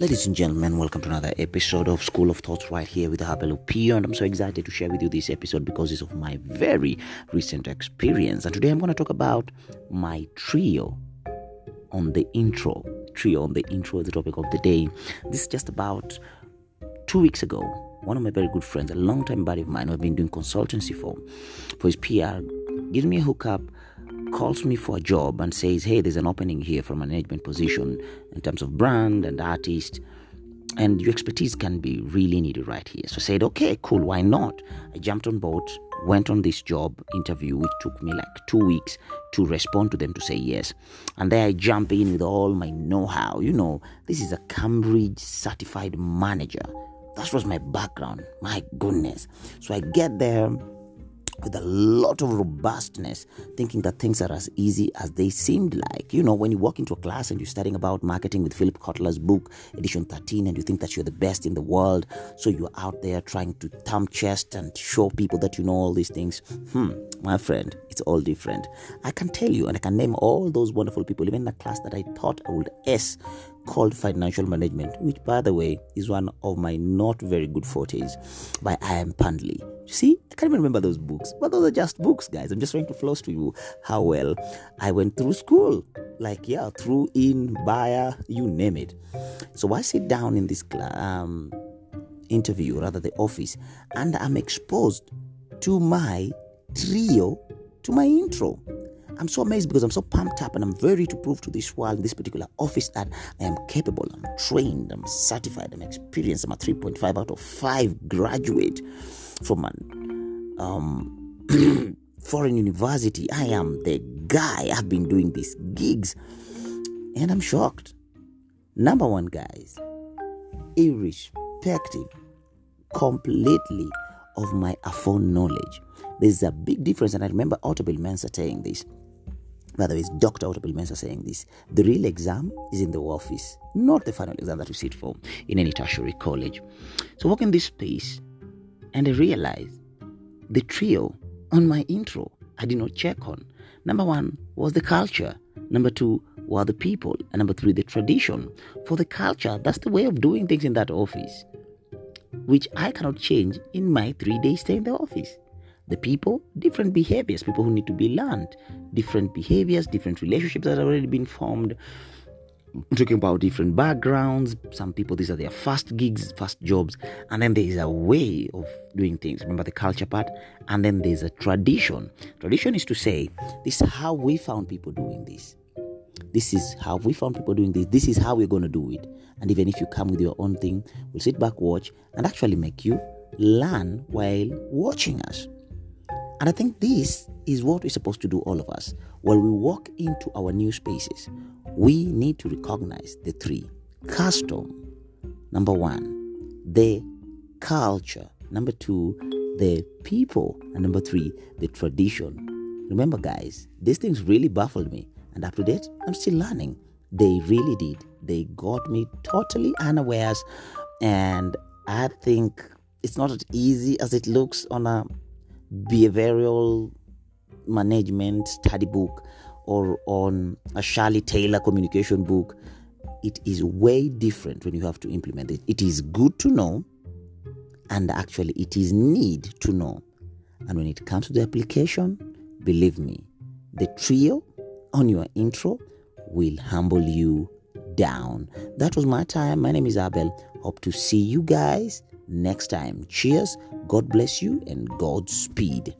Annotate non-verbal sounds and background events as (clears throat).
Ladies and gentlemen, welcome to another episode of School of Thoughts right here with Abel Opio. And I'm so excited to share with you this episode because it's of my very recent experience. And today I'm going to talk about my trio on the intro. Trio on the intro is the topic of the day. This is just about two weeks ago. One of my very good friends, a long-time buddy of mine who I've been doing consultancy for, for his PR, gives me a hookup calls me for a job and says, Hey, there's an opening here for a management position in terms of brand and artist, and your expertise can be really needed right here. So I said, Okay, cool, why not? I jumped on board, went on this job interview, which took me like two weeks to respond to them to say yes. And there I jump in with all my know how. You know, this is a Cambridge certified manager. That was my background. My goodness. So I get there with a lot of robustness, thinking that things are as easy as they seemed like. You know, when you walk into a class and you're studying about marketing with Philip Kotler's book, edition 13, and you think that you're the best in the world, so you're out there trying to thumb chest and show people that you know all these things. Hmm, my friend, it's all different. I can tell you, and I can name all those wonderful people, even a class that I thought I would S called financial management, which, by the way, is one of my not very good fortes by I.M. Pandey. You see, I can't even remember those books, but those are just books, guys. I'm just trying to floss to you how well I went through school. Like, yeah, through, in, via, you name it. So I sit down in this um, interview, rather the office, and I'm exposed to my trio, to my intro. I'm so amazed because I'm so pumped up and I'm ready to prove to this world, this particular office, that I am capable, I'm trained, I'm certified, I'm experienced, I'm a 3.5 out of 5 graduate from an um, (clears throat) foreign university. I am the guy. I've been doing these gigs and I'm shocked. Number one, guys, irrespective completely of my phone knowledge, there's a big difference. And I remember Otto Mensa saying this by the way, it's Dr. Otto Mensa saying this. The real exam is in the office, not the final exam that you sit for in any tertiary college. So, walk in this space, and I realized the trio on my intro I did not check on. Number one was the culture. Number two were the people. And number three, the tradition. For the culture, that's the way of doing things in that office, which I cannot change in my three days stay in the office the people, different behaviors, people who need to be learned, different behaviors, different relationships that have already been formed. I'm talking about different backgrounds. Some people, these are their first gigs, first jobs. And then there is a way of doing things. Remember the culture part? And then there's a tradition. Tradition is to say, this is how we found people doing this. This is how we found people doing this. This is how we're going to do it. And even if you come with your own thing, we'll sit back, watch, and actually make you learn while watching us. And I think this is what we're supposed to do, all of us. When we walk into our new spaces, we need to recognize the three custom, number one, the culture, number two, the people, and number three, the tradition. Remember, guys, these things really baffled me, and up to date, I'm still learning. They really did. They got me totally unawares, and I think it's not as easy as it looks on a behavioral management study book or on a Charlie Taylor communication book, it is way different when you have to implement it. It is good to know, and actually, it is need to know. And when it comes to the application, believe me, the trio on your intro will humble you down. That was my time. My name is Abel. Hope to see you guys next time. Cheers, God bless you, and Godspeed.